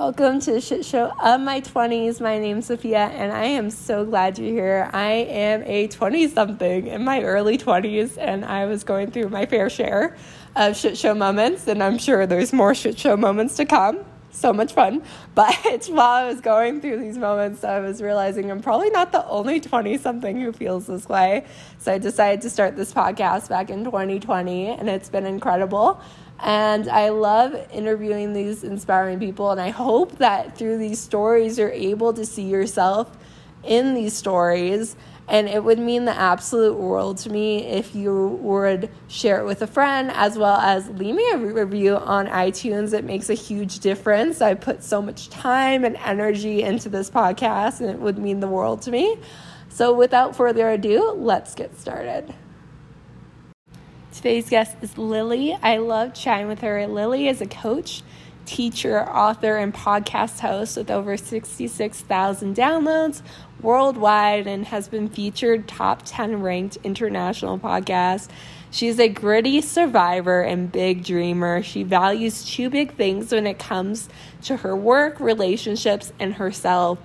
Welcome to the shit show of my 20s. My name's Sophia, and I am so glad you're here. I am a 20 something in my early 20s, and I was going through my fair share of shit show moments, and I'm sure there's more shit show moments to come. So much fun. But while I was going through these moments, I was realizing I'm probably not the only 20 something who feels this way. So I decided to start this podcast back in 2020, and it's been incredible. And I love interviewing these inspiring people. And I hope that through these stories, you're able to see yourself in these stories. And it would mean the absolute world to me if you would share it with a friend as well as leave me a review on iTunes. It makes a huge difference. I put so much time and energy into this podcast, and it would mean the world to me. So, without further ado, let's get started. Today's guest is Lilli. I love chatting with her. Lilli is a coach, teacher, author, and podcast host with over 66,000 downloads worldwide and has been featured top 10 ranked international podcast. She's a gritty survivor and big dreamer. She values two big things when it comes to her work, relationships, and herself.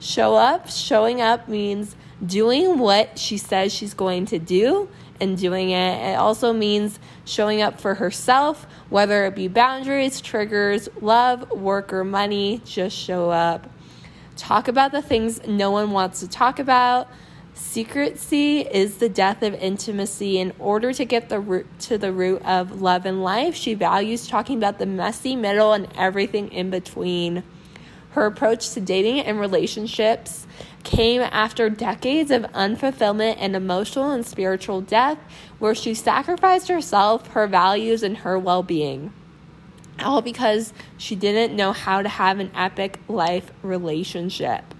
Show up, showing up means doing what she says she's going to do and doing it. It also means showing up for herself, whether it be boundaries, triggers, love, work, or money. Just show up. Talk about the things no one wants to talk about. Secrecy is the death of intimacy. In order to get the root to the root of love and life, she values talking about the messy middle and everything in between. Her approach to dating and relationships came after decades of unfulfillment and emotional and spiritual death, where she sacrificed herself, her values, and her well being. All because she didn't know how to have an epic life relationship.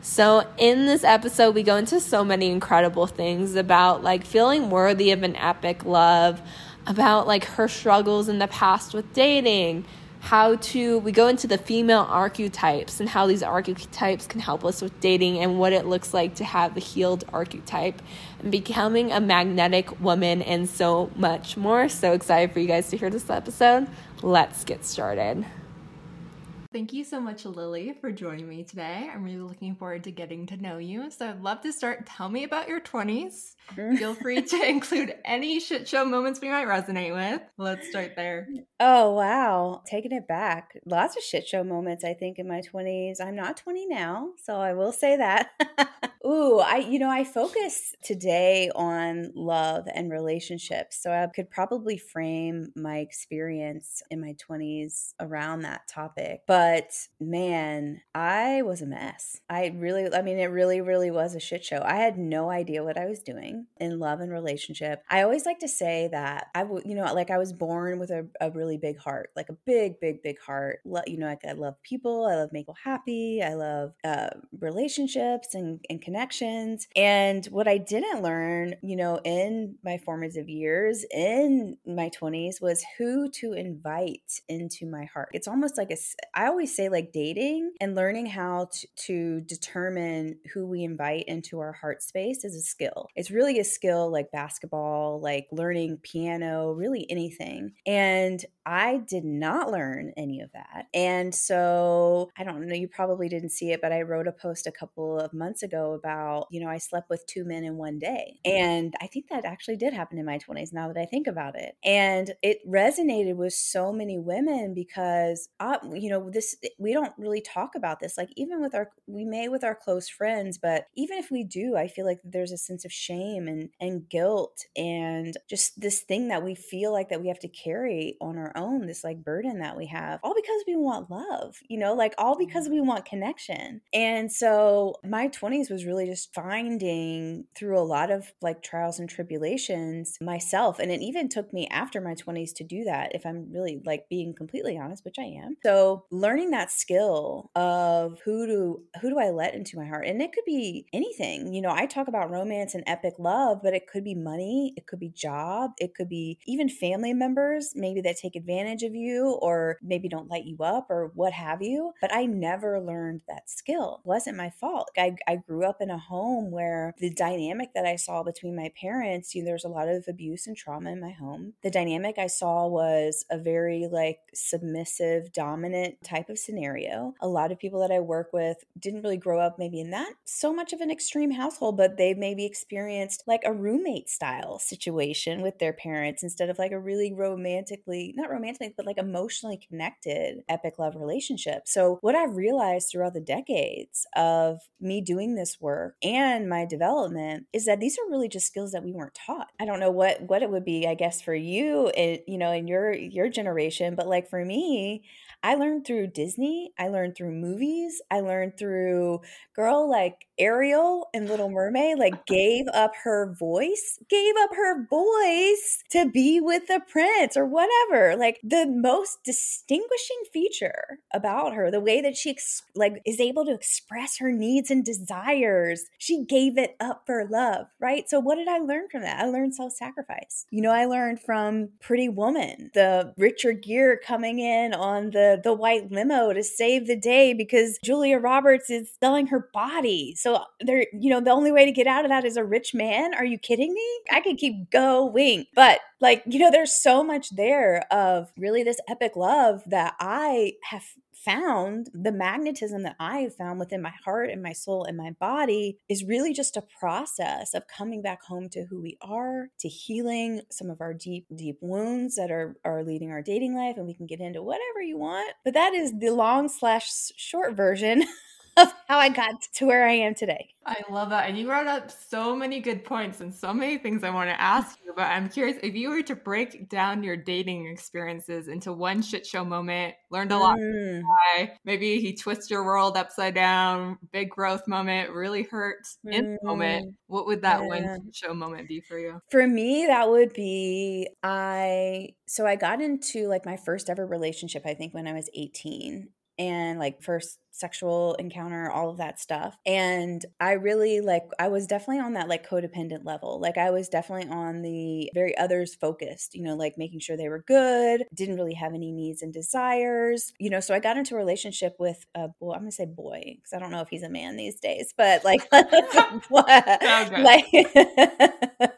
So, in this episode, we go into so many incredible things about like feeling worthy of an epic love, about like her struggles in the past with dating, how to we go into the female archetypes and how these archetypes can help us with dating and what it looks like to have the healed archetype and becoming a magnetic woman and so much more. So excited for you guys to hear this episode. Let's get started Thank you so much, Lilli, for joining me today. I'm really looking forward to getting to know you. So I'd love to start. Tell me about your 20s. Feel free to include any shit show moments we might resonate with. Let's start there. Oh, wow. Taking it back. Lots of shit show moments, I think, in my 20s. I'm not 20 now, so I will say that. Ooh, I you know, I focus today on love and relationships. So I could probably frame my experience in my 20s around that topic. But man, I was a mess. I really I mean it really really was a shit show. I had no idea what I was doing in love and relationship. I always like to say that I you know, like I was born with a, a really big heart, like a big big big heart. You know, like I love people, I love make people happy, I love uh, relationships and and connections. And what I didn't learn, you know, in my formative years, in my 20s, was who to invite into my heart. It's almost like a, I always say, like dating and learning how to, to determine who we invite into our heart space is a skill. It's really a skill like basketball, like learning piano, really anything. And I did not learn any of that. And so I don't know, you probably didn't see it, but I wrote a post a couple of months ago about, you know, I slept with two men in one day. And I think that actually did happen in my 20s now that I think about it. And it resonated with so many women because, uh, you know, this, Eh, we don't really talk about this. Like, even with our, we may with our close friends, but even if we do, I feel like there's a sense of shame and, and guilt and just this thing that we feel like that we have to carry on our own, this like burden that we have, all because we want love, you know, like all because mm-hmm. we want connection. And so my 20s was really just finding through a lot of like trials and tribulations myself. And it even took me after my 20s to do that, if I'm really like being completely honest, which I am. So learning that skill of who do who do I let into my heart? And it could be anything. You know, I talk about romance and epic love, but it could be money, it could be job, it could be even family members, maybe that take advantage of you or maybe don't light you up or what have you. But I never learned that skill. It wasn't my fault. I, I grew up in a home where the dynamic that I saw between my parents, you know, there's a lot of abuse and trauma in my home. The dynamic I saw was a very like submissive, dominant type of scenario. A lot of people that I work with didn't really grow up maybe in that so much of an extreme household, but they maybe experienced like a roommate style situation with their parents instead of like a really romantically, not romantically, but like emotionally connected epic love relationship. So, what I've realized throughout the decades of me doing this work and my development is that these are really just skills that we weren't taught. I don't know what what it would be, I guess, for you, it, you know, in your your generation, but like for me, I learned through Disney. I learned through movies. I learned through girl like Ariel in Little Mermaid, like gave up her voice, gave up her voice to be with the prince or whatever. Like the most distinguishing feature about her, the way that she ex- like is able to express her needs and desires, she gave it up for love, right? So what did I learn from that? I learned self-sacrifice. You know, I learned from Pretty Woman, the Richard Gere coming in on the the white limo to save the day because Julia Roberts is selling her body. So there, you know, the only way to get out of that is a rich man. Are you kidding me? I could keep going. But like, you know, there's so much there of really this epic love that I have found the magnetism that I have found within my heart and my soul and my body is really just a process of coming back home to who we are, to healing some of our deep, deep wounds that are, are leading our dating life. And we can get into whatever you want. But that is the long slash short version of how I got to where I am today. I love that. And you brought up so many good points and so many things I want to ask you. But I'm curious if you were to break down your dating experiences into one shit show moment, learned a lot mm. guy, maybe he twists your world upside down, big growth moment, really hurts mm. in moment. What would that yeah. one show moment be for you? For me, that would be I so I got into like my first ever relationship, I think when I was 18 and like first sexual encounter, all of that stuff. And I really like, I was definitely on that like codependent level. Like, I was definitely on the very others focused, you know, like making sure they were good, didn't really have any needs and desires, you know. So I got into a relationship with a boy, I'm gonna say boy, because I don't know if he's a man these days, but like, like,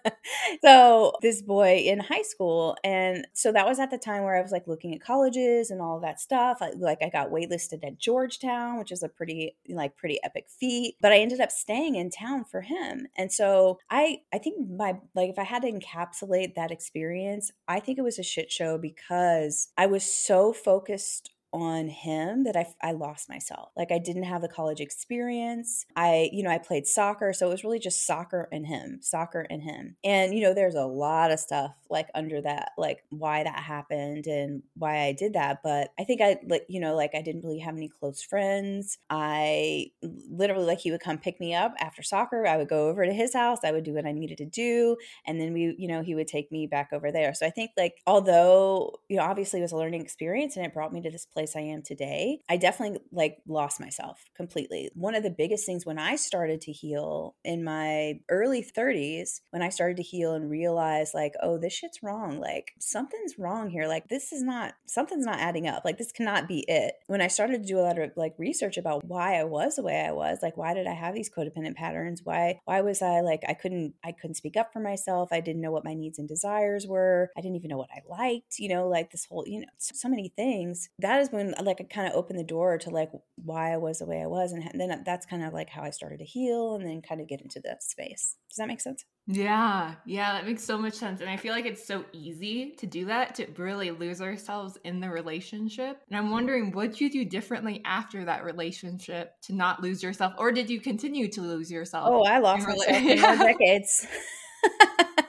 so this boy in high school. And so that was at the time where I was like looking at colleges and all that stuff. like, I got waitlisted at Georgetown which is a pretty like pretty epic feat. But I ended up staying in town for him. And so I I think my like if I had to encapsulate that experience, I think it was a shit show because I was so focused on him that I, I lost myself. Like I didn't have the college experience. I, you know, I played soccer. So it was really just soccer and him, soccer and him. And, you know, there's a lot of stuff like under that, like why that happened and why I did that. But I think I, like, you know, like I didn't really have any close friends. I literally, like, he would come pick me up after soccer. I would go over to his house. I would do what I needed to do. And then we, you know, he would take me back over there. So I think, like, although, you know, obviously it was a learning experience and it brought me to this place place I am today, I definitely like lost myself completely. One of the biggest things when I started to heal in my early 30s, when I started to heal and realize like, oh, this shit's wrong. Like something's wrong here. Like this is not something's not adding up. Like this cannot be it. When I started to do a lot of like research about why I was the way I was, like why did I have these codependent patterns? Why why was I like I couldn't I couldn't speak up for myself. I didn't know what my needs and desires were. I didn't even know what I liked, you know, like this whole, you know, so many things. That is when like it kind of opened the door to like why I was the way I was, and then uh, that's kind of like how I started to heal, and then kind of get into that space. Does that make sense? Yeah, yeah, that makes so much sense. And I feel like it's so easy to do that, to really lose ourselves in the relationship. And I'm wondering, what you do differently after that relationship to not lose yourself? Or did you continue to lose yourself? Oh, I lost myself in decades.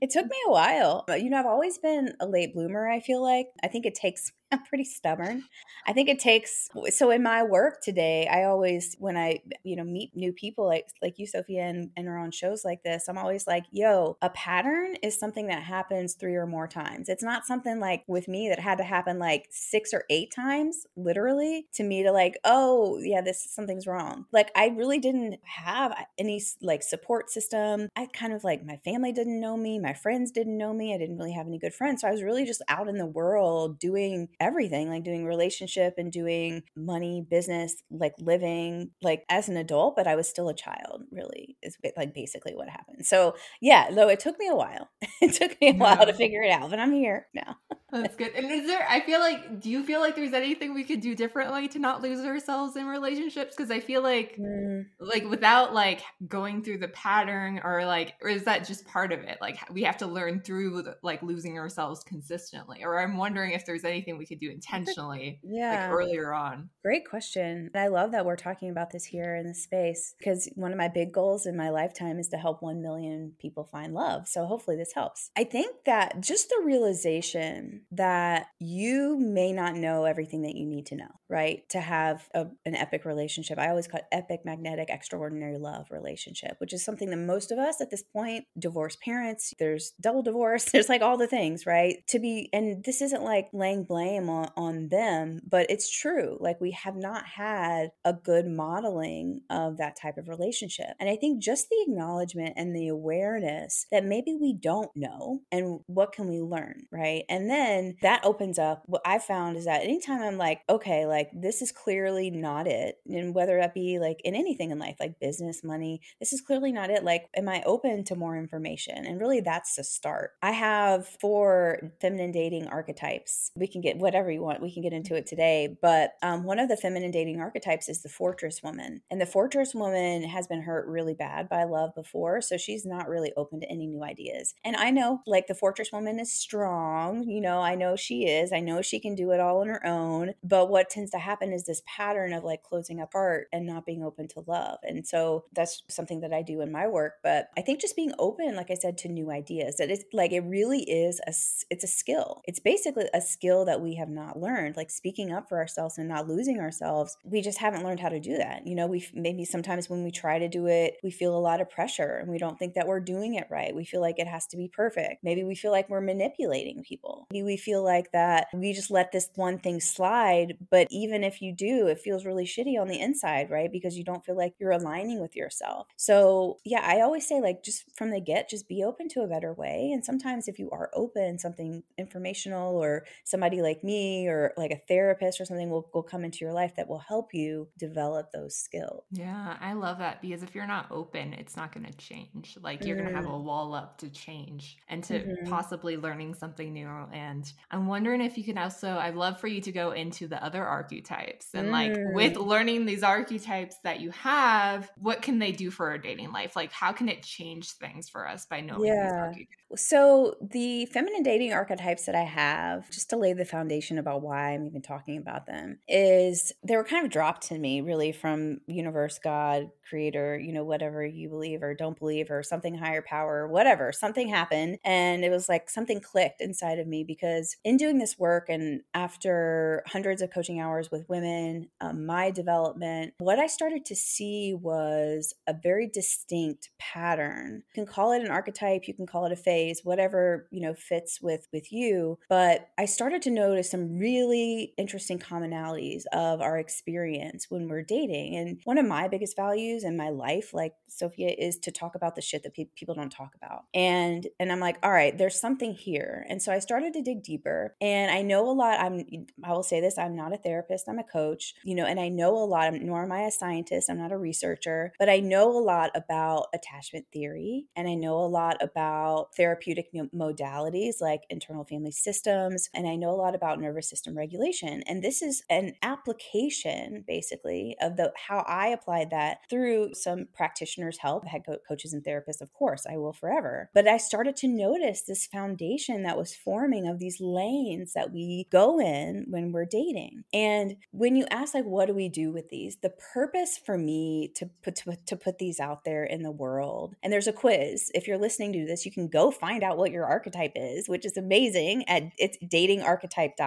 it took me a while. But, you know, I've always been a late bloomer, I feel like. I think it takes I'm pretty stubborn. I think it takes so in my work today, I always when I, you know, meet new people like like you, Sophia, and, and are on shows like this, I'm always like, yo, a pattern is something that happens three or more times. It's not something like with me that had to happen like six or eight times, literally, to me to like, oh yeah, this something's wrong. Like I really didn't have any like support system. I kind of like my family didn't know me, my friends didn't know me. I didn't really have any good friends. So I was really just out in the world doing everything, like doing relationship and doing money, business, like living like as an adult, but I was still a child, really, is like basically what happened. So yeah, though it took me a while. it took me a while to figure it out, but I'm here now. That's good. And is there, I feel like, do you feel like there's anything we could do differently to not lose ourselves in relationships? Because I feel like, mm. like without like going through the pattern or like, or is that just part of it? Like we have to learn through like losing ourselves consistently. Or I'm wondering if there's anything we could do intentionally, yeah, like earlier on. Great question. I love that we're talking about this here in the space because one of my big goals in my lifetime is to help 1 million people find love. So hopefully this helps. I think that just the realization that you may not know everything that you need to know, right? To have a, an epic relationship. I always call it epic, magnetic, extraordinary love relationship, which is something that most of us at this point, divorced parents, there's double divorce, there's like all the things, right? To be, and this isn't like laying blame on, on them, but it's true. Like we have not had a good modeling of that type of relationship. And I think just the acknowledgement and the awareness that maybe we don't know and what can we learn, right? And then that opens up what I found is that anytime I'm like, okay, like this is clearly not it, and whether that be like in anything in life, like business, money, this is clearly not it. Like, am I open to more information? And really, that's the start. I have four feminine dating archetypes. We can get whatever you want, we can get into it today. But um, one of the feminine dating archetypes is the fortress woman. And the fortress woman has been hurt really bad by love before. So she's not really open to any new ideas. And I know, like, the fortress woman is strong. You know, I know she is. I know she can do it all on her own. But what tends to happen is this pattern of like closing up apart and not being open to love. And so that's something that I do in my work. But I think just being open, like I said, to new ideas, that it's like it really is a, it's a skill. It's basically a skill that we have not learned, like speaking up for ourselves and not losing ourselves. We just haven't learned how to do that. You know, we maybe sometimes when we try to do it, we feel a lot of pressure and we don't think that we're doing it right. We feel like it has to be perfect. Maybe we feel like we're manipulating people. Maybe we feel like that we just let this one thing slide. But even if you do, it feels really shitty on the inside, right? Because you don't feel like you're aligning with yourself. So, yeah, I always say, like, just from the get, just be open to a better way. And sometimes if you are open, something informational or somebody like me or like a therapist or something will, will come into your life that will help you develop those skills. Yeah, I love that because if you're not open, it's not going to change. Like, you're mm. going to have a wall up to change and to mm-hmm. possibly learning something new. And I'm wondering if you can also, I'd love for you to go into the other archetypes and mm. like with learning these archetypes that you have, what can they do for our dating life? Like, how can it change things for us by knowing yeah. these archetypes? So, the feminine dating archetypes that I have, just to lay the foundation about why I'm even talking about them, is they were kind of dropped to me really from universe, God, creator, you know, whatever you believe or don't believe, or something higher power, whatever. Something happened. And it was like something clicked inside of me because in doing this work and after hundreds of coaching hours with women, um, my development, what I started to see was a very distinct pattern. You can call it an archetype, you can call it a phase, whatever, you know, fits with with you, but I started to notice some really interesting commonalities of our experience when we're dating. And one of my biggest values in my life, like Sophia, is to talk about the shit that pe- people don't talk about. And and I'm like, all right, there's something here. And so I started to dig deeper. And I know a lot. I'm I will say this, I'm not a therapist, I'm a coach, you know, and I know a lot, nor am I a scientist, I'm not a researcher, but I know a lot about attachment theory and I know a lot about therapeutic modalities like internal family systems. And I know a lot about nervous system regulation. And this is an application basically of the how I applied that through some practitioners' help, head co- coaches and therapists, of course, I will forever. But I started to notice this foundation that was forming of these lanes that we go in when we're dating. And when you ask like what do we do with these? The purpose for me to put to, to put these out there in the world. And there's a quiz. If you're listening to this, you can go find out what your archetype is, which is amazing at it's datingarchetype.com.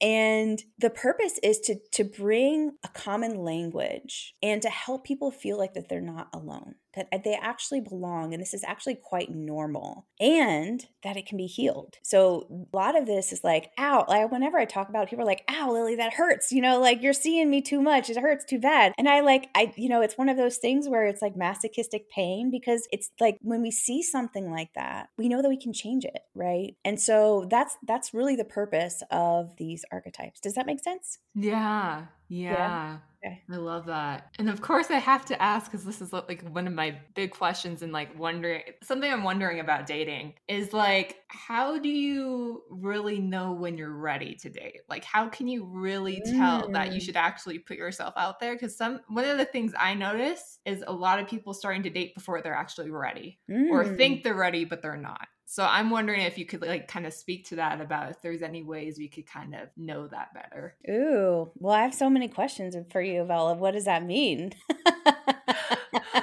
And the purpose is to to bring a common language and to help people feel like that they're not alone that they actually belong and this is actually quite normal and that it can be healed. So a lot of this is like, ow, like whenever I talk about it, people are like, ow, Lilli, that hurts. You know, like you're seeing me too much. It hurts too bad. And I like, I, you know, it's one of those things where it's like masochistic pain because it's like when we see something like that, we know that we can change it, right? And so that's that's really the purpose of these archetypes. Does that make sense? Yeah. Yeah. yeah. Okay. I love that. And of course, I have to ask because this is like one of my big questions and like wondering something I'm wondering about dating is like, how do you really know when you're ready to date? Like, how can you really tell mm. that you mm. should actually put yourself out there? Because some one of the things I notice is a lot of people starting to date before they're actually ready mm. or think mm. they're ready, but they're not. So I'm wondering if you could like kind of speak to that about if there's any ways we could kind of know that better. Ooh, well, I have so many questions for you, Bella. What does that mean?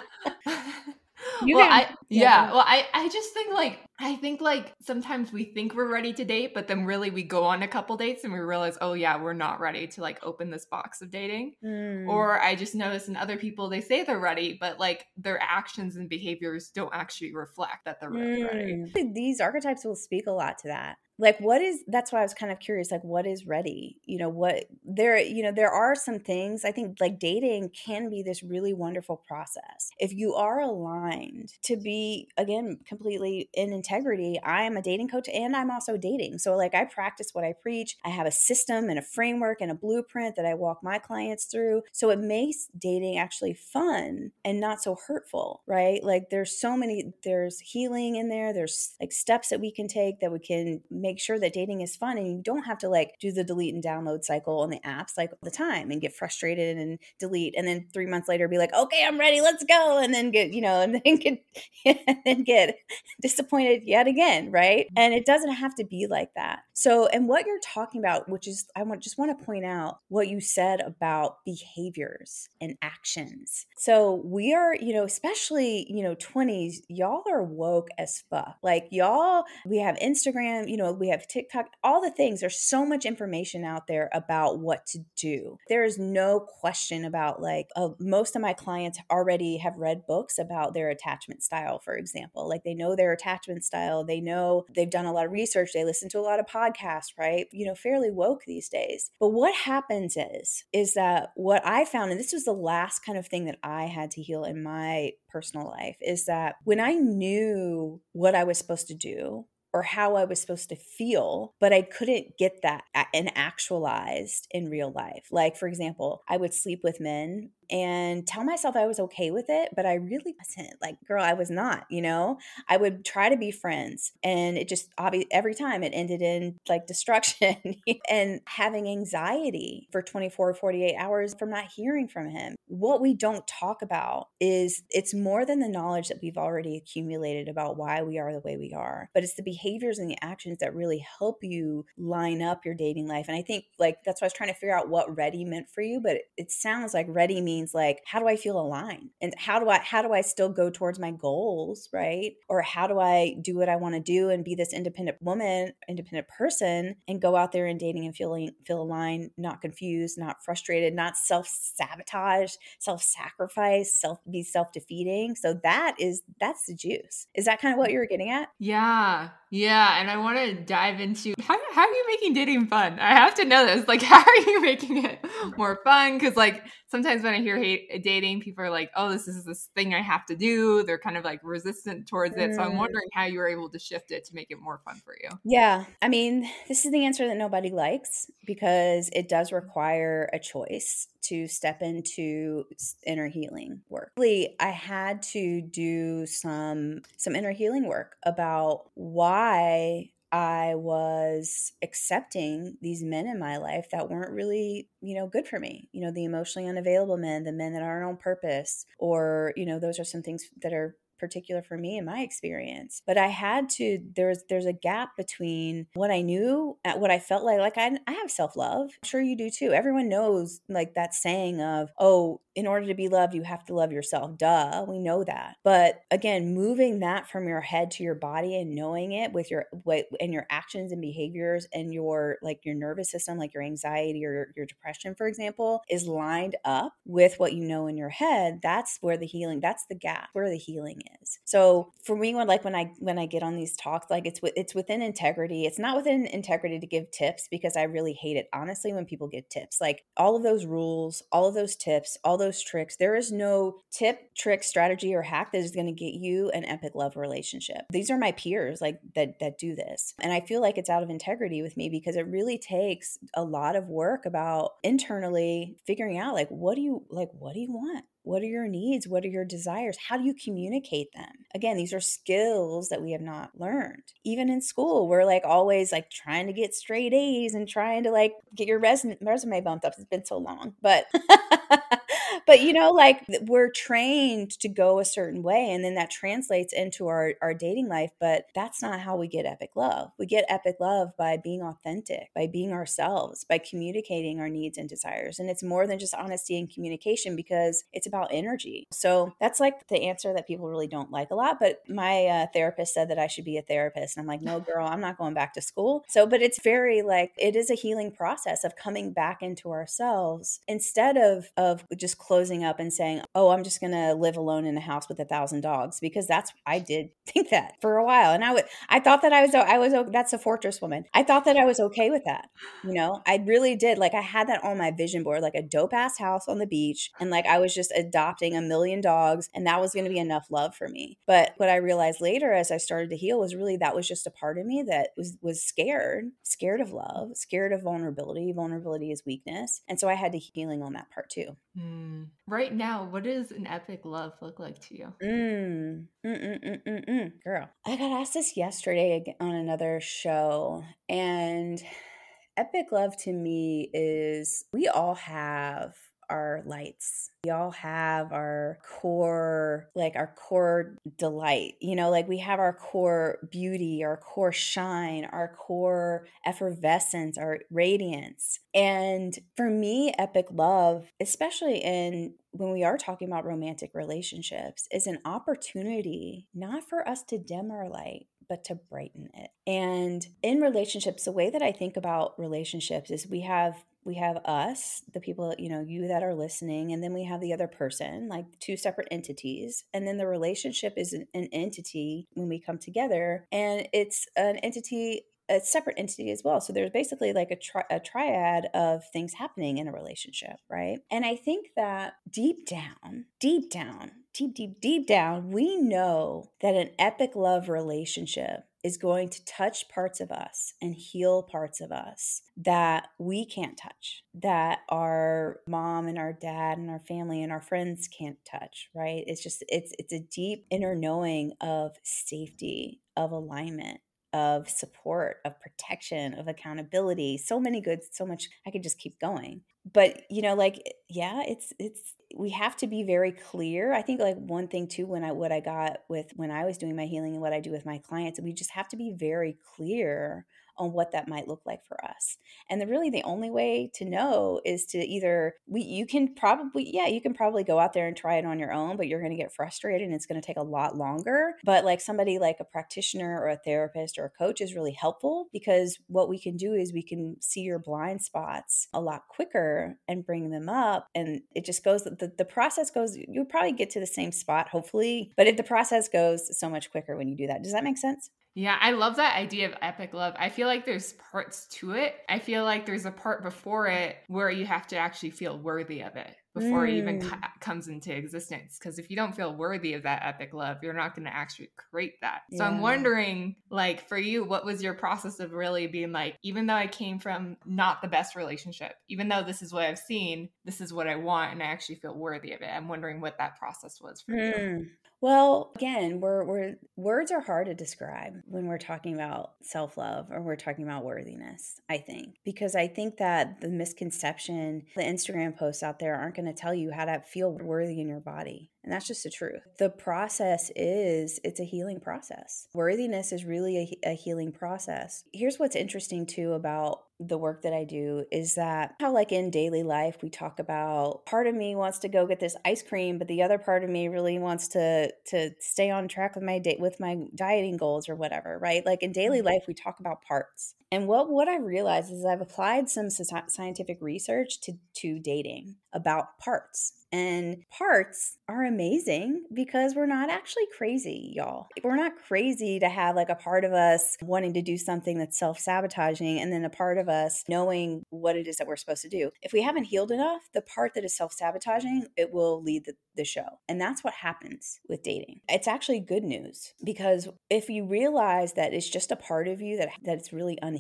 You well, I yeah. yeah. Well, I I just think like I think like sometimes we think we're ready to date, but then really we go on a couple dates and we realize, oh yeah, we're not ready to like open this box of dating. Mm. Or I just notice in other people they say they're ready, but like their actions and behaviors don't actually reflect that they're mm. ready. These archetypes will speak a lot to that like what is that's why i was kind of curious like what is ready? You know what there you know there are some things i think like dating can be this really wonderful process. If you are aligned to be again completely in integrity i am a dating coach and i'm also dating. So like i practice what i preach. I have a system and a framework and a blueprint that i walk my clients through. So it makes dating actually fun and not so hurtful right? Like there's so many there's healing in there. There's like steps that we can take that we can make make sure that dating is fun and you don't have to like do the delete and download cycle on the apps like all the time and get frustrated and delete and then three months later be like okay i'm ready let's go and then get you know and then get and then get disappointed yet again right? Mm-hmm. And it doesn't have to be like that. So and what you're talking about which is i want just want to point out what you said about behaviors and actions. So we are you know especially you know 20s y'all are woke as fuck. Like y'all we have instagram you know we have TikTok, all the things. There's so much information out there about what to do. There is no question about like uh, most of my clients already have read books about their attachment style, for example. Like they know their attachment style, they know they've done a lot of research, they listen to a lot of podcasts, right? You know, fairly woke these days. But what happens is, is that what I found, and this was the last kind of thing that I had to heal in my personal life, is that when I knew what I was supposed to do, or how I was supposed to feel, but I couldn't get that and actualized in real life. Like, for example, I would sleep with men and tell myself I was okay with it, but I really wasn't. Like, girl, I was not, you know? I would try to be friends, and it just obvi- every time it ended in like destruction and having anxiety for 24 or 48 hours from not hearing from him. What we don't talk about is it's more than the knowledge that we've already accumulated about why we are the way we are, but it's the behaviors and the actions that really help you line up your dating life. And I think like that's why I was trying to figure out what ready meant for you, but it, it sounds like ready means means like how do I feel aligned? And how do I how do I still go towards my goals, right? Or how do I do what I want to do and be this independent woman, independent person and go out there and dating and feeling feel aligned, not confused, not frustrated, not self-sabotage, self-sacrifice, self be self-defeating. So that is that's the juice. Is that kind of what you were getting at? Yeah. Yeah, and I want to dive into how, how are you making dating fun? I have to know this. Like, how are you making it more fun? Because, like, sometimes when I hear hate dating, people are like, "Oh, this is this thing I have to do." They're kind of like resistant towards it. So I'm mm. wondering how you were able to shift it to make it more fun for you. Yeah, I mean, this is the answer that nobody likes because it does require a choice to step into inner healing work. Really, I had to do some some inner healing work about why I was accepting these men in my life that weren't really, you know, good for me. You know, the emotionally unavailable men, the men that aren't on purpose, or, you know, those are some things that are particular for me in my experience. But I had to there's there's a gap between what I knew, what I felt like like I I have self-love. I'm sure you do too. Everyone knows like that saying of, "Oh, in order to be loved, you have to love yourself." Duh, we know that. But again, moving that from your head to your body and knowing it with your what and your actions and behaviors and your like your nervous system, like your anxiety or your, your depression, for example, is lined up with what you know in your head. That's where the healing. That's the gap where the healing is. So for me, when like when I when I get on these talks, like it's it's within integrity. It's not within integrity to give tips because I really hate it honestly when people give tips. Like all of those rules, all of those tips, all those tricks. There is no tip, trick, strategy, or hack that is going to get you an epic love relationship. These are my peers like that that do this. And I feel like it's out of integrity with me because it really takes a lot of work about internally figuring out like what do you like what do you want? What are your needs? What are your desires? How do you communicate them? Again, these are skills that we have not learned. Even in school, we're like always like trying to get straight A's and trying to like get your resume, resume bumped up. It's been so long, but but you know, like we're trained to go a certain way, and then that translates into our our dating life. But that's not how we get epic love. We get epic love by being authentic, by being ourselves, by communicating our needs and desires. And it's more than just honesty and communication because it's about energy. So that's like the answer that people really don't like a lot. But my uh, therapist said that I should be a therapist, and I'm like, no, girl, I'm not going back to school. So, but it's very like it is a healing process of coming back into ourselves instead of of just closing up and saying, "Oh, I'm just going to live alone in a house with a thousand dogs," because that's I did think that for a while, and I would I thought that I was I was that's a fortress woman. I thought that I was okay with that. You know, I really did. Like I had that on my vision board, like a dope ass house on the beach, and like I was just adopting a million dogs, and that was going to be enough love for me. But what I realized later, as I started to heal, was really that was just a part of me that was was scared, scared of love, scared of vulnerability. Vulnerability is weakness, and so I had to healing on that part too. Hmm. Mm. Right now, what does an epic love look like to you? Mm. Mm-mm-mm-mm-mm. Girl, I got asked this yesterday on another show, and epic love to me is we all have our lights. We all have our core, like our core delight. You know, like we have our core beauty, our core shine, our core effervescence, our radiance. And for me, epic love, especially in when we are talking about romantic relationships, is an opportunity not for us to dim our light, but to brighten it. And in relationships, the way that I think about relationships is we have we have us, the people, you know, you that are listening, and then we have the other person, like two separate entities. And then the relationship is an, an entity when we come together, and it's an entity a separate entity as well. So there's basically like a, tri- a triad of things happening in a relationship, right? And I think that deep down, deep down, deep, deep, deep down, we know that an epic love relationship is going to touch parts of us and heal parts of us that we can't touch, that our mom and our dad and our family and our friends can't touch, right? It's just it's it's a deep inner knowing of safety, of alignment, of support, of protection, of accountability. So many good, so much I could just keep going. But you know, like eh, yeah, it's it's we have to be very clear. I think like one thing too when I what I got with when I was doing my healing and what I do with my clients, we just have to be very clear on what that might look like for us. And the really the only way to know is to either we you can probably yeah, you can probably go out there and try it on your own, but you're going to get frustrated and it's going to take a lot longer. But like somebody like a practitioner or a therapist or a coach is really helpful because what we can do is we can see your blind spots a lot quicker and bring them up and it just goes the, the process goes you'll probably get to the same spot hopefully, but if the process goes so much quicker when you do that. Does that make sense? Yeah, I love that idea of epic love. I feel like there's parts to it. I feel like there's a part before it where you have to actually feel worthy of it before mm. it even mm. comes into existence. Because if you don't feel worthy of that epic love, you're not going to actually create that. So yeah. I'm wondering, like, for you, what was your process of really being like, even though I came from not the best relationship, even though this is what I've seen, this is what I want, and I actually feel worthy of it? I'm wondering what that process was for mm. you. Well, again, we're, we're words are hard to describe when we're talking about self love or we're talking about worthiness. I think because I think that the misconception, the Instagram posts out there aren't going to tell you how to feel worthy in your body. And that's just the truth. The process is it's a healing process. Worthiness is really a, a, healing process. Here's what's interesting too about the work that I do is that how like in daily life we talk about part of me wants to go get this ice cream but the other part of me really wants to to stay on track with my date with my dieting goals or whatever, right? Like in daily mm-hmm. life we talk about parts. And what what I realized is I've applied some scientific research to to dating about parts and parts are amazing because we're not actually crazy, y'all. We're not crazy to have like a part of us wanting to do something that's self sabotaging and then a part of us knowing what it is that we're supposed to do. If we haven't healed enough, the part that is self sabotaging, it will lead the, the show. And that's what happens with dating. It's actually good news because if you realize that it's just a part of you that that's really unhealed,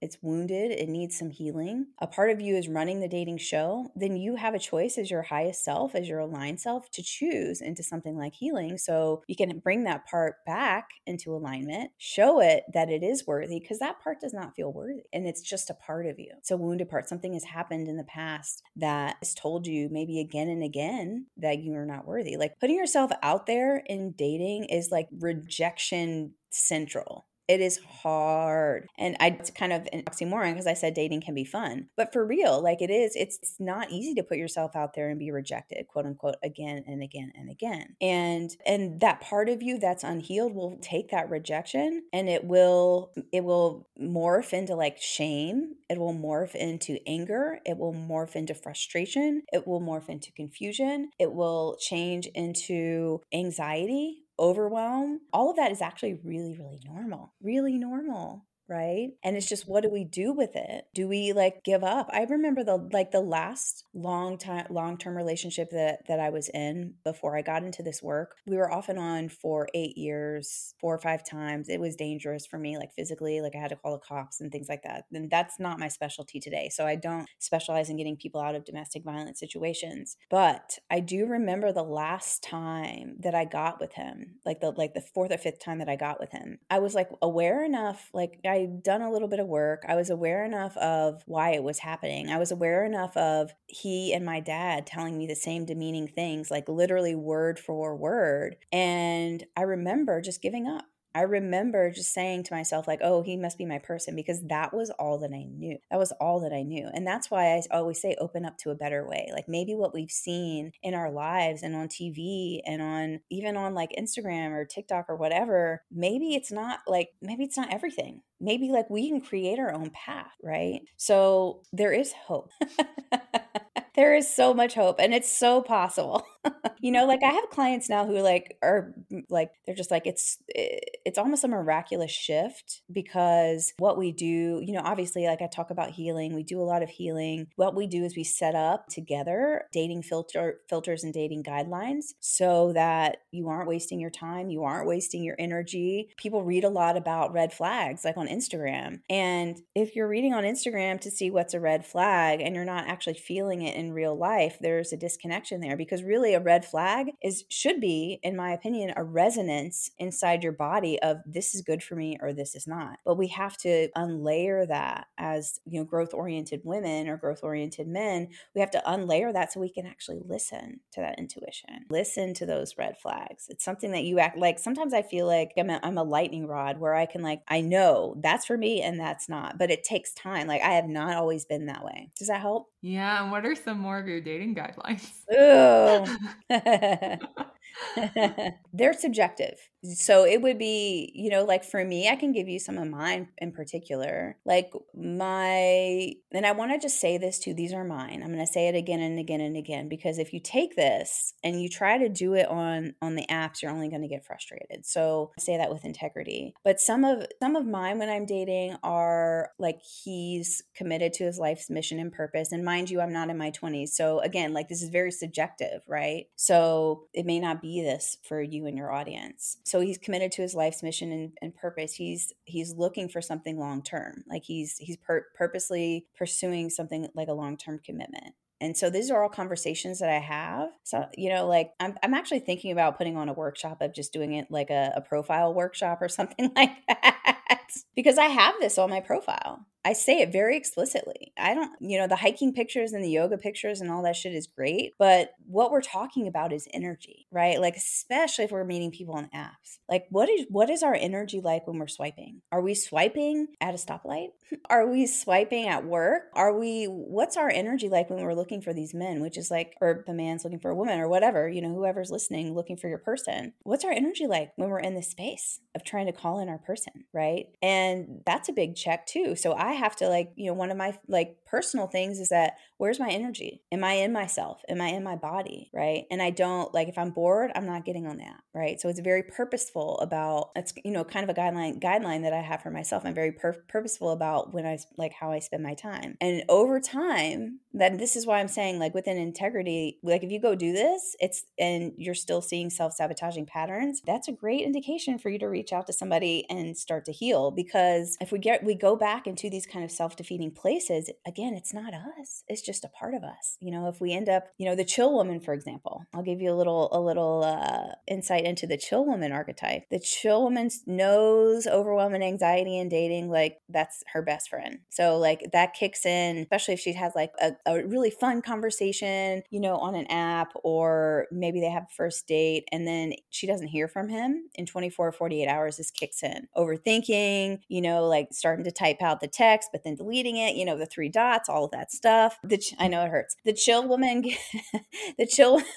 it's wounded, it needs some healing, a part of you is running the dating show, then you have a choice as your highest self, as your aligned self, to choose into something like healing. So you can bring that part back into alignment, show it that it is worthy, because that part does not feel worthy and it's just a part of you. It's a wounded part. Something has happened in the past that has told you maybe again and again that you are not worthy. Like putting yourself out there in dating is like rejection central it is hard. And I, it's kind of an oxymoron because I said dating can be fun. But for real, like it is, it's, it's not easy to put yourself out there and be rejected, quote unquote, again and again and again. And and that part of you that's unhealed will take that rejection and it will it will morph into like shame. It will morph into anger. It will morph into frustration. It will morph into confusion. It will change into anxiety overwhelm, all of that is actually really, really normal, really normal right? And it's just what do we do with it? Do we like give up? I remember the like the last long time long term relationship that that i was in before i got into this work we were off and on for eight years four or five times. It was dangerous for me like physically like i had to call the cops and things like that. And that's not my specialty today so i don't specialize in getting people out of domestic violence situations. But i do remember the last time that i got with him like the like the fourth or fifth time that i got with him i was like aware enough like i I'd done a little bit of work. I was aware enough of why it was happening. I was aware enough of he and my dad telling me the same demeaning things, like literally word for word. And I remember just giving up. I remember just saying to myself, like, oh, he must be my person because that was all that I knew. That was all that I knew. And that's why I always say, open up to a better way. Like maybe what we've seen in our lives and on TV and on even on like Instagram or TikTok or whatever, maybe it's not like, maybe it's not everything. Maybe like we can create our own path, right? So there is hope. there is so much hope and it's so possible. you know, like I have clients now who like are like they're just like it's eh, it's almost a miraculous shift because what we do, you know, obviously like I talk about healing, we do a lot of healing. What we do is we set up together dating filter filters and dating guidelines so that you aren't wasting your time, you aren't wasting your energy. People read a lot about red flags like on Instagram. And if you're reading on Instagram to see what's a red flag and you're not actually feeling it in in real life, there's a disconnection there because really a red flag is should be, in my opinion, a resonance inside your body of this is good for me or this is not. But we have to unlayer that as you know, growth oriented women or growth oriented men. We have to unlayer that so we can actually listen to that intuition, listen to those red flags. It's something that you act like. Sometimes I feel like I'm a, I'm a lightning rod where I can like I know that's for me and that's not, but it takes time. Like I have not always been that way. Does that help? Yeah. And what are some more of your dating guidelines? They're subjective. So it would be, you know, like for me, I can give you some of mine in particular. Like my, and I want to just say this too, these are mine. I'm going to say it again and again and again because if you take this and you try to do it on on the apps, you're only going to get frustrated. So I say that with integrity. But some of some of mine when I'm dating are like he's committed to his life's mission and purpose. And mind you, I'm not in my 20s. So again, like this is very subjective, right? So it may not be this for you and your audience. So he's committed to his life's mission and, and purpose. He's he's looking for something long term. Like he's he's pur- purposely pursuing something like a long term commitment. And so these are all conversations that I have So, you know, like I'm, I'm actually thinking about putting on a workshop of just doing it like a, a profile workshop or something like that because I have this on my profile. I say it very explicitly. I don't, you know, the hiking pictures and the yoga pictures and all that shit is great, but what we're talking about is energy, right? Like especially if we're meeting people on apps. Like what is what is our energy like when we're swiping? Are we swiping at a stoplight? Are we swiping at work? Are we what's our energy like when we're looking for these men, which is like or the man's looking for a woman or whatever, you know, whoever's listening looking for your person. What's our energy like when we're in this space of trying to call in our person, right? And that's a big check too. So I have to like, you know, one of my like personal things is that where's my energy? Am I in myself? Am I in my body? Right. And I don't like if I'm bored, I'm not getting on that. Right. So it's very purposeful about it's, you know, kind of a guideline guideline that I have for myself. I'm very pur- purposeful about when I like how I spend my time. And over time, that this is why I'm saying like within integrity, like if you go do this, it's and you're still seeing self-sabotaging patterns, that's a great indication for you to reach out to somebody and start to heal because if we get we go back into these kind of self-defeating places, again, it's not us. It's just a part of us. You know, if we end up, you know, the chill woman, for example, I'll give you a little a little uh, insight into the chill woman archetype. The chill woman knows overwhelming anxiety and dating like that's her best friend. So like that kicks in, especially if she has like a, a really fun conversation, you know, on an app or maybe they have a first date and then she doesn't hear from him in 24 or 48 hours. This kicks in. Overthinking, you know, like starting to type out the text but then deleting it, you know, the three dots, all of that stuff. The ch- I know it hurts. The chill woman, the chill,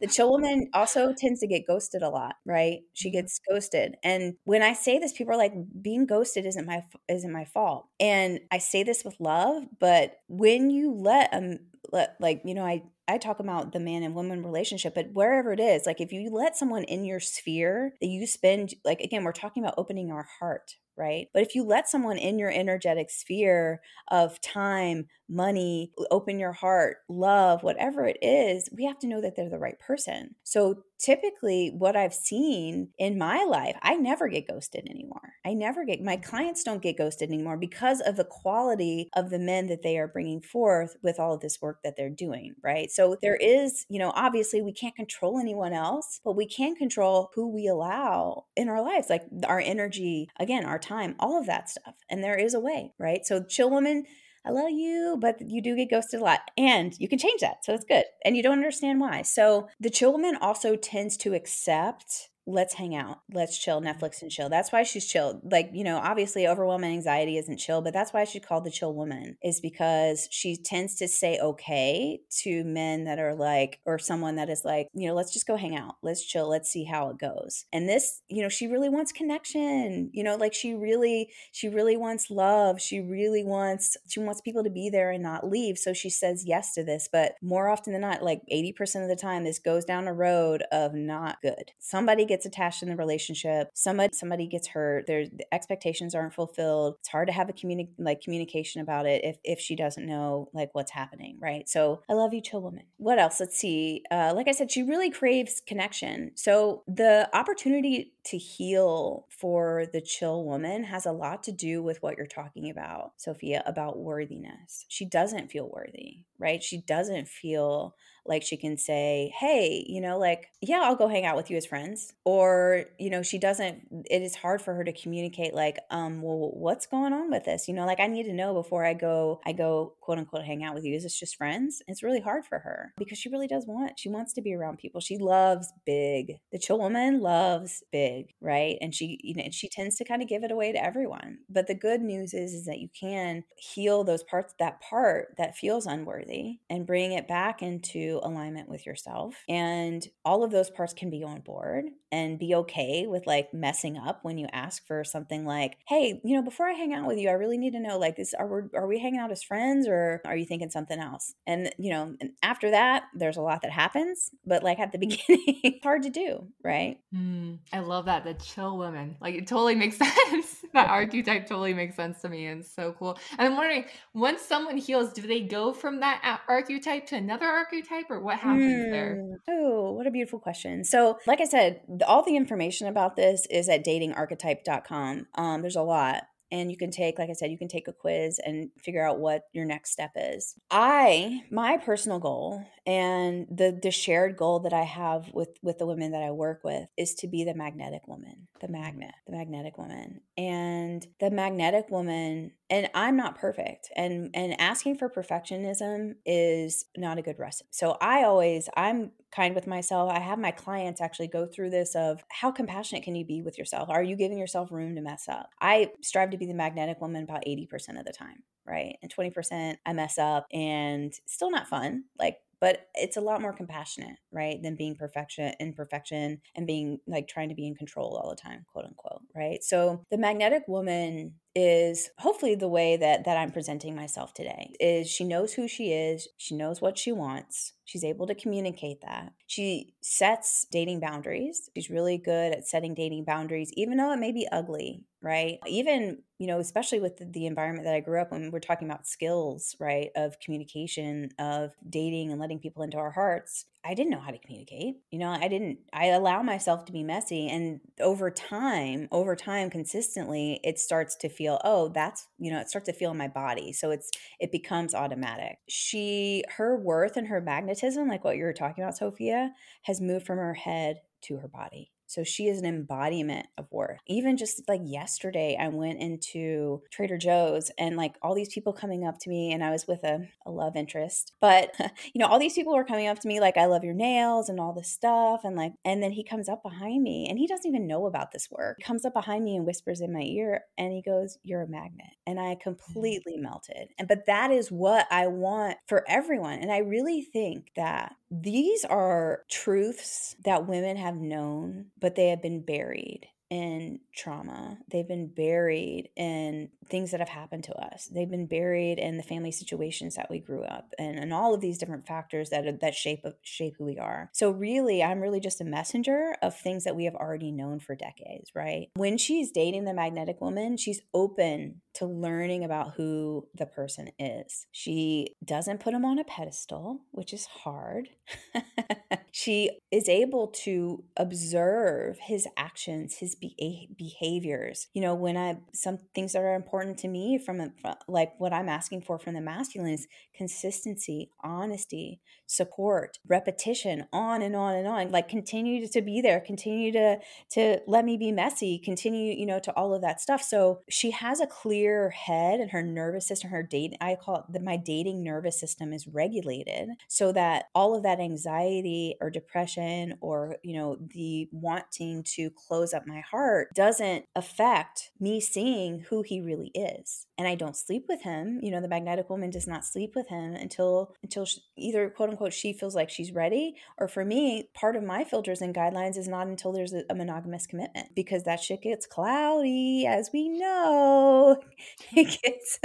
the chill woman also tends to get ghosted a lot, right? She mm-hmm. gets ghosted, and when I say this, people are like, "Being ghosted isn't my isn't my fault," and I say this with love, but when you let um let like you know I I talk about the man and woman relationship, but wherever it is, like if you let someone in your sphere that you spend, like again, we're talking about opening our heart, right? But if you let someone in your energetic sphere of time, money, open your heart, love, whatever it is, we have to know that they're the right person. So typically, what I've seen in my life, I never get ghosted anymore. I never get, my mm-hmm. clients don't get ghosted anymore because of the quality of the men that they are bringing forth with all of this work that they're doing, right? So there is, you know, obviously we can't control anyone else, but we can control who we allow in our lives, like our energy, again, our time, all of that stuff. And there is a way, right? So, chill woman, I love you, but you do get ghosted a lot. And you can change that. So it's good. And you don't understand why. So the chill woman also tends to accept let's hang out let's chill mm-hmm. netflix and chill. That's why she's chill like you know obviously overwhelming anxiety isn't chill but that's why she's called the chill woman is because she tends to say okay to men that are like or someone that is like you know let's just go hang out. Let's chill. Let's see how it goes. And this you know she really wants connection you know like she really she really wants love. She really wants she wants people to be there and not leave. So she says yes to this but more often than not like 80% of the time this goes down a road of not good. Somebody gets attached in the relationship somebody somebody gets hurt their the expectations aren't fulfilled it's hard to have a communi- like communication about it if if she doesn't know like what's happening right? So i love you chill woman. What else? Let's see uh, like i said she really craves connection. So the opportunity to heal for the chill woman has a lot to do with what you're talking about sophia about worthiness. She doesn't feel worthy right? She doesn't feel like she can say hey you know like yeah i'll go hang out with you as friends or you know she doesn't it is hard for her to communicate like um well what's going on with this? You know like i need to know before i go i go quote unquote hang out with you. Is this just friends? It's really hard for her because she really does want she wants to be around people. She loves big the chill woman loves big right? And she you know she tends to kind of give it away to everyone. But the good news is is that you can heal those parts that part that feels unworthy and bring it back into alignment with yourself. And all of those parts can be on board and be okay with like messing up when you ask for something like, hey, you know, before I hang out with you, I really need to know like, this are, we, are we hanging out as friends or are you thinking something else? And, you know, and after that, there's a lot that happens. But like at the beginning, it's hard to do, right? Mm, I love that. The chill woman. Like it totally makes sense. that archetype totally makes sense to me and so cool. And I'm wondering, once someone heals, do they go from that archetype to another archetype or what happens mm. there? Oh, what a beautiful question. So, like I said, all the information about this is at datingarchetype.com. Um, there's a lot and you can take like i said you can take a quiz and figure out what your next step is. I my personal goal and the the shared goal that i have with with the women that i work with is to be the magnetic woman the mm-hmm. magnet the magnetic woman. And the magnetic woman and i'm not perfect and and asking for perfectionism is not a good recipe. So i always i'm kind with myself i have my clients actually go through this of how compassionate can you be with yourself? Are you giving yourself room to mess up? I strive to be the magnetic woman about 80% of the time right? And 20% i mess up and still not fun like but it's a lot more compassionate, right, than being perfection, imperfection, and being like trying to be in control all the time, quote unquote, right? So the magnetic woman is hopefully the way that that I'm presenting myself today is she knows who she is, she knows what she wants, she's able to communicate that. She sets dating boundaries. She's really good at setting dating boundaries even though it may be ugly, right? Even, you know, especially with the, environment that I grew up when we're talking about skills, right, of communication, of dating and letting people into our hearts. I didn't know how to communicate. You know, I didn't, I allow myself to be messy. And over time, over time, consistently, it starts to feel, oh, that's, you know, it starts to feel in my body. So it's, it becomes automatic. She, her worth and her magnetism, like what you were talking about, Sophia, has moved from her head to her body. So she is an embodiment of worth. Even just like yesterday, I went into Trader Joe's and like all these people coming up to me, and I was with a, a love interest. But, you know, all these people were coming up to me like, I love your nails and all this stuff. And like, and then he comes up behind me and he doesn't even know about this work. He comes up behind me and whispers in my ear and he goes, You're a magnet. And I mm. completely melted. And, but that is what I want for everyone. And I really think that these are truths that women have known, but they have been buried in trauma. They've been buried in things that have happened to us. They've been buried in the family situations that we grew up and, and all of these different factors that uh, that shape shape who we are. So really, I'm really just a messenger of things that we have already known for decades, right? When she's dating the magnetic woman, she's open to learning about who the person is. She doesn't put him on a pedestal, which is hard. she is able to observe his actions, his be- behaviors. You know, when I some things that are important to me from, from like what I'm asking for from the masculine is consistency, honesty, support, repetition, on and on and on. Like continue to be there, continue to to let me be messy, continue, you know, to all of that stuff. So she has a clear head and her nervous system, her date I call it that my dating nervous system is regulated so that all of that anxiety or depression or, you know, the wanting to close up my heart doesn't affect me seeing who he really is. And I don't sleep with him. You know, the magnetic woman does not sleep with him until until she, either quote unquote she feels like she's ready or for me, part of my filters and guidelines is not until there's a, a monogamous commitment because that shit gets cloudy as we know. It gets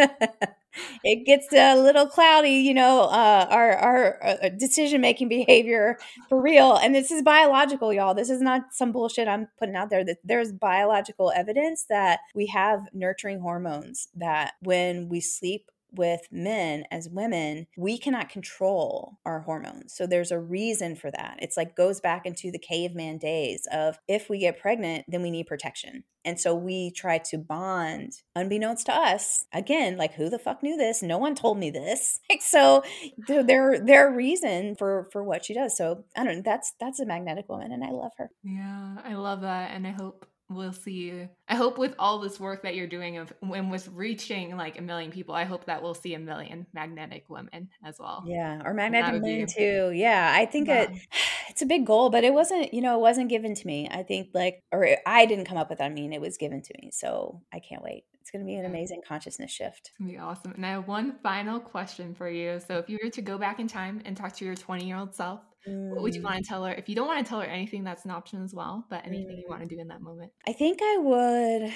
it gets a little cloudy, you know, uh, our our uh, decision making behavior for real. And this is biological, y'all. This is not some bullshit I'm putting out there. That there's biological evidence that we have nurturing hormones that when we sleep with men as women, we cannot control our hormones. So there's a reason for that. It's like goes back into the caveman days of if we get pregnant, then we need protection. And so we try to bond unbeknownst to us. Again, like who the fuck knew this? No one told me this. Like so there there are reason for for what she does. So I don't know. That's that's a magnetic woman and I love her. Yeah, I love that. And I hope we'll see i hope with all this work that you're doing of when with reaching like a million people i hope that we'll see a million magnetic women as well yeah or magnetic men too yeah i think yeah. it it's a big goal but it wasn't you know it wasn't given to me i think like or i didn't come up with that i mean it was given to me so i can't wait it's going to be an amazing consciousness shift. It's going to be awesome. And I have one final question for you. So, if you were to go back in time and talk to your 20 year old self, Mm. What would you want to tell her? If you don't want to tell her anything, that's an option as well, but anything mm. you want to do in that moment? I think I would.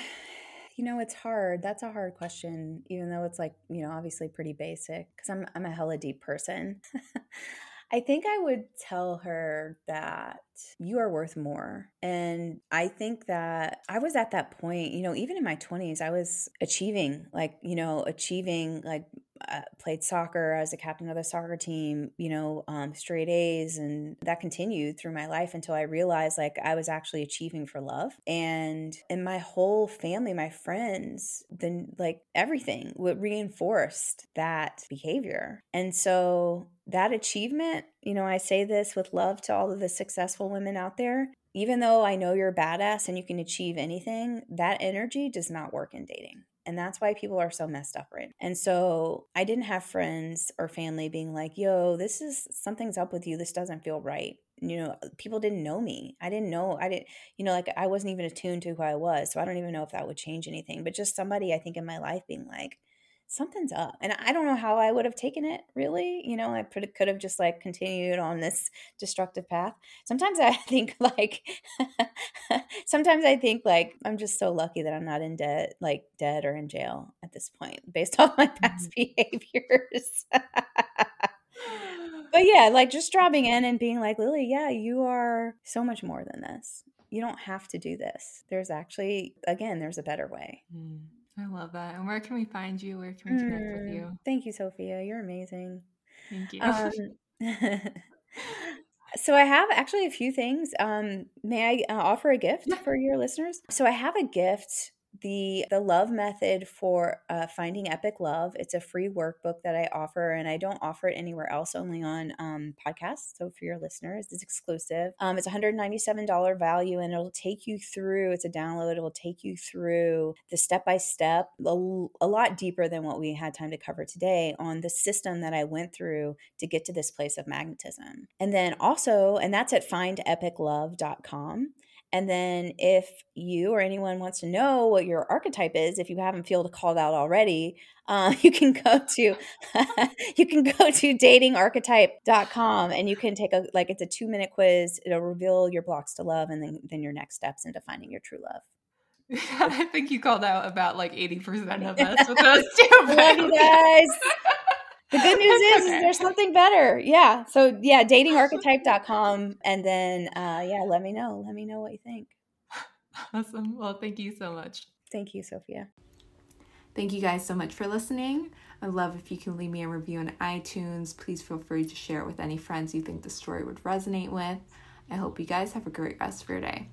You know, it's hard. That's a hard question, even though it's like, you know, obviously pretty basic because I'm, I'm a hella deep person. I think I would tell her that you are worth more. And I think that I was at that point, you know, even in my 20s, I was achieving, like, you know, achieving like uh, played soccer as a captain of the soccer team, you know, um, straight A's. And that continued through my life until I realized like I was actually achieving for love. And in my whole family, my friends, then like everything would reinforced that behavior. And so that achievement, you know, I say this with love to all of the successful women out there. Even though I know you're a badass and you can achieve anything, that energy does not work in dating. And that's why people are so messed up right. And so I didn't have friends or family being like, yo, this is something's up with you. This doesn't feel right. You know, people didn't know me. I didn't know, I didn't, you know, like I wasn't even attuned to who I was. So I don't even know if that would change anything. But just somebody I think in my life being like, something's up. And I don't know how I would have taken it really. You know, I could could have just like continued on this destructive path. Sometimes I think like sometimes I think like I'm just so lucky that I'm not in debt, like dead or in jail at this point based on my past mm-hmm. behaviors. but yeah, like just dropping in and being like, Lilli, yeah, you are so much more than this. You don't have to do this. There's actually, again, there's a better way. Mm. I love that. And where can we find you? Where can we connect mm, with you? Thank you, Sophia. You're amazing. Thank you. Um, so I have actually a few things. Um, may I uh, offer a gift for your listeners? So I have a gift the the love method for uh, finding epic love it's a free workbook that i offer and i don't offer it anywhere else only on um, podcasts so for your listeners it's exclusive. Um, it's $197 value and it'll take you through it's a download it will take you through the step by step a lot deeper than what we had time to cover today on the system that i went through to get to this place of magnetism. And then also and that's at findepiclove.com and then if you or anyone wants to know what your archetype is, if you haven't felt called out already, uh, you can go to you can go to datingarchetype.com and you can take a like it's a two minute quiz. It'll reveal your blocks to love and then then your next steps into finding your true love. I think you called out about like 80% of us with those two. love you guys. The good news is, okay. is, there's something better. Yeah. So yeah, datingarchetype.com and then uh yeah, let me know. Let me know what you think. Awesome. Well, thank you so much. Thank you, Sophia. Thank you guys so much for listening. I'd love if you can leave me a review on iTunes. Please feel free to share it with any friends you think the story would resonate with. I hope you guys have a great rest of your day.